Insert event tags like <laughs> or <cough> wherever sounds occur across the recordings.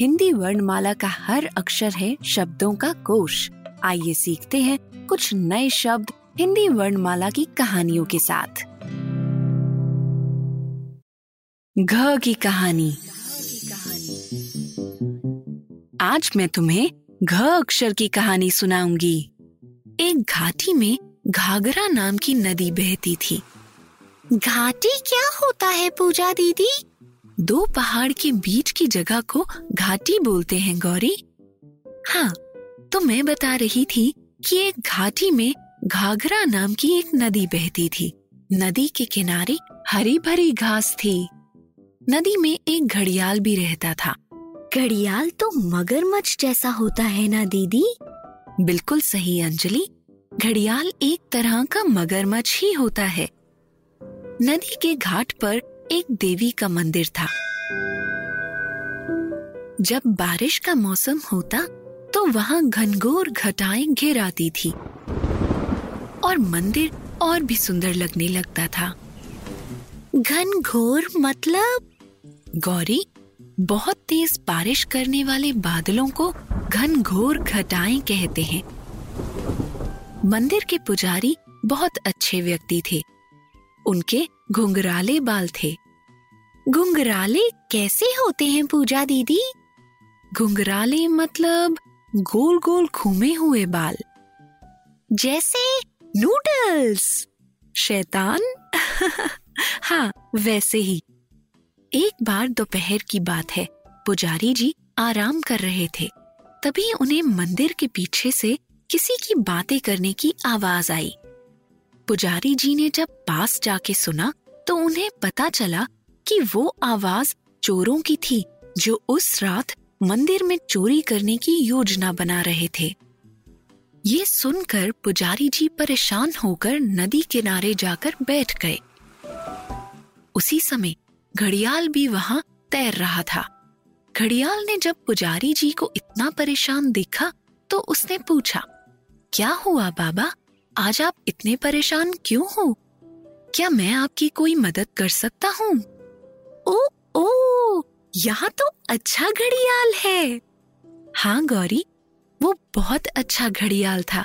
हिंदी वर्णमाला का हर अक्षर है शब्दों का कोश। आइए सीखते हैं कुछ नए शब्द हिंदी वर्णमाला की कहानियों के साथ। घ की कहानी। आज मैं तुम्हें घ अक्षर की कहानी सुनाऊँगी। एक घाटी में घाघरा नाम की नदी बहती थी। घाटी क्या होता है पूजा दीदी? दो पहाड़ के बीच की जगह को घाटी बोलते हैं गौरी। हाँ तो मैं बता रही थी कि एक घाटी में घाघरा नाम की एक नदी बहती थी। नदी के किनारे हरी भरी घास थी। नदी में एक घड़ियाल भी रहता था। घड़ियाल तो मगरमच्छ जैसा होता है ना दीदी? बिल्कुल सही अंजलि। घड़ियाल एक तरह का मगरमच्छ ही होता है। नदी के घाट पर एक देवी का मंदिर था। जब बारिश का मौसम होता तो वहाँ घनघोर घटाएँ घिर आती थी और मंदिर और भी सुंदर लगने लगता था। घनघोर मतलब? गौरी, बहुत तेज बारिश करने वाले बादलों को घनघोर घटाएँ कहते हैं। मंदिर के पुजारी बहुत अच्छे व्यक्ति थे। उनके घुंघराले बाल थे। घुंघराले कैसे होते हैं पूजा दीदी? घुंघराले मतलब गोल गोल घूमे हुए बाल। जैसे नूडल्स। शैतान? <laughs> हाँ वैसे ही। एक बार दोपहर की बात है। पुजारी जी आराम कर रहे थे। तभी उन्हें मंदिर के पीछे से किसी की बातें करने की आवाज़ आई। पुजारी जी ने जब पास जाके सुना तो उन्हें पता चला कि वो आवाज़ चोरों की थी, जो उस रात मंदिर में चोरी करने की योजना बना रहे थे। ये सुनकर पुजारी जी परेशान होकर नदी किनारे जाकर बैठ गए। उसी समय घड़ियाल भी वहाँ तैर रहा था। घड़ियाल ने जब पुजारी जी को इतना परेशान देखा तो उसने पूछा, क्या हुआ बाबा? आज आप इतने परेशान क्यों हो? क्या मैं आपकी कोई मदद कर सकता हूँ? ओ ओ, यहाँ तो अच्छा घड़ियाल है। हाँ गौरी, वो बहुत अच्छा घड़ियाल था।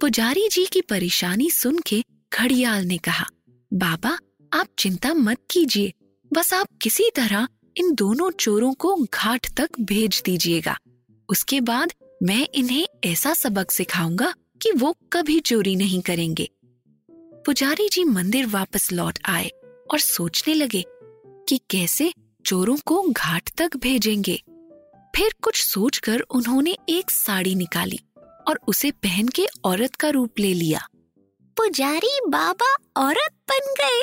पुजारी जी की परेशानी सुन के घड़ियाल ने कहा, बाबा, आप चिंता मत कीजिए। बस आप किसी तरह इन दोनों चोरों को घाट तक भेज दीजिएगा। उसके बाद मैं इन्हें ऐसा सबक सिखाऊँगा कि वो कभी चोरी नहीं करेंगे। पुजारी जी मंदिर वापस लौट आए और सोचने लगे कि कैसे चोरों को घाट तक भेजेंगे। फिर कुछ सोचकर उन्होंने एक साड़ी निकाली और उसे पहन के औरत का रूप ले लिया। पुजारी बाबा औरत बन गए।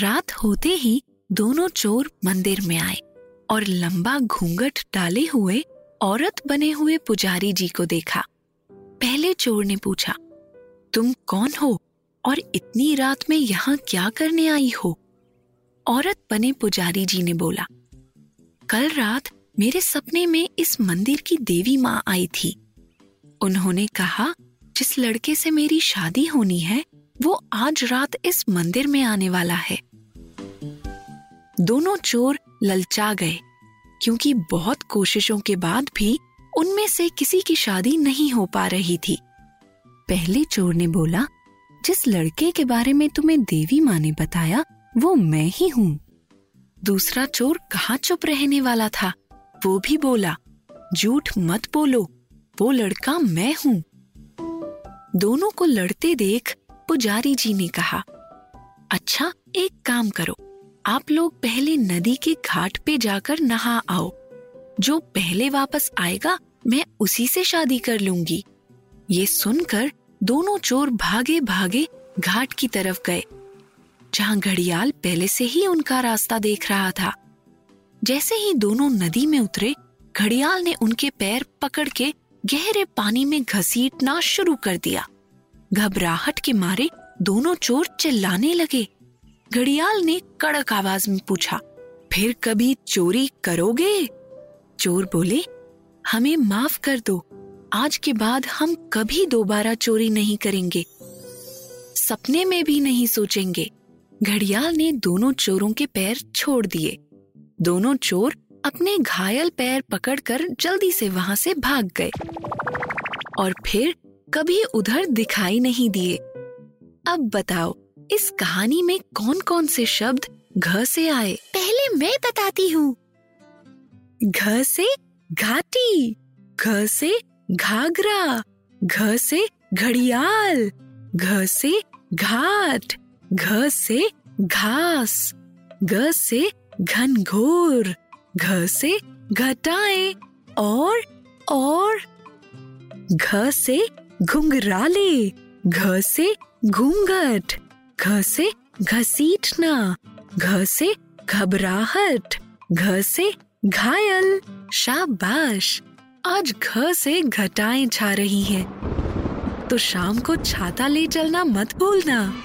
रात होते ही दोनों चोर मंदिर में आए और लंबा घूंघट डाले हुए औरत बने हुए पुजारी जी को देखा। पहले चोर ने पूछा, तुम कौन हो और इतनी रात में यहाँ क्या करने आई हो? औरत बने पुजारी जी ने बोला, कल रात मेरे सपने में इस मंदिर की देवी माँ आई थी। उन्होंने कहा, जिस लड़के से मेरी शादी होनी है, वो आज रात इस मंदिर में आने वाला है। दोनों चोर ललचा गए, क्योंकि बहुत कोशिशों के बाद भी उनमें से किसी की शादी नहीं हो पा रही थी। पहले चोर ने बोला, जिस लड़के के बारे में तुम्हें देवी माँ ने बताया, वो मैं ही हूँ। दूसरा चोर कहाँ चुप रहने वाला था, वो भी बोला, झूठ मत बोलो, वो लड़का मैं हूँ। दोनों को लड़ते देख पुजारी जी ने कहा अच्छा एक काम करो, आप लोग पहले नदी के घाट पे जाकर नहा आओ। जो पहले वापस आएगा मैं उसी से शादी कर लूँगी। ये सुनकर दोनों चोर भागे भागे घाट की तरफ़ गए, जहाँ घड़ियाल पहले से ही उनका रास्ता देख रहा था। जैसे ही दोनों नदी में उतरे, घड़ियाल ने उनके पैर पकड़ के गहरे पानी में घसीटना शुरू कर दिया। घबराहट के मारे दोनों चोर चिल्लाने लगे। घड़ियाल ने कड़क आवाज़ में पूछा, फिर कभी चोरी करोगे? चोर बोले हमें माफ़ कर दो। आज के बाद हम कभी दोबारा चोरी नहीं करेंगे। सपने में भी नहीं सोचेंगे। घड़ियाल ने दोनों चोरों के पैर छोड़ दिए। दोनों चोर अपने घायल पैर पकड़कर जल्दी से वहाँ से भाग गए। और फिर कभी उधर दिखाई नहीं दिए। अब बताओ इस कहानी में कौन कौन से शब्द घ से आए? पहले मैं बताती हूँ। घ से घाटी घ से घाघरा घ से घड़ियाल घ से घाट घ से घास ग से घनघोर घ से घटाएँ और और घ से घुंघराले घ से घूंघट घ से घसीटना घ से घबराहट घ से घायल, शाबाश। आज घर से घटाएँ छा रही हैं। तो शाम को छाता ले चलना मत भूलना।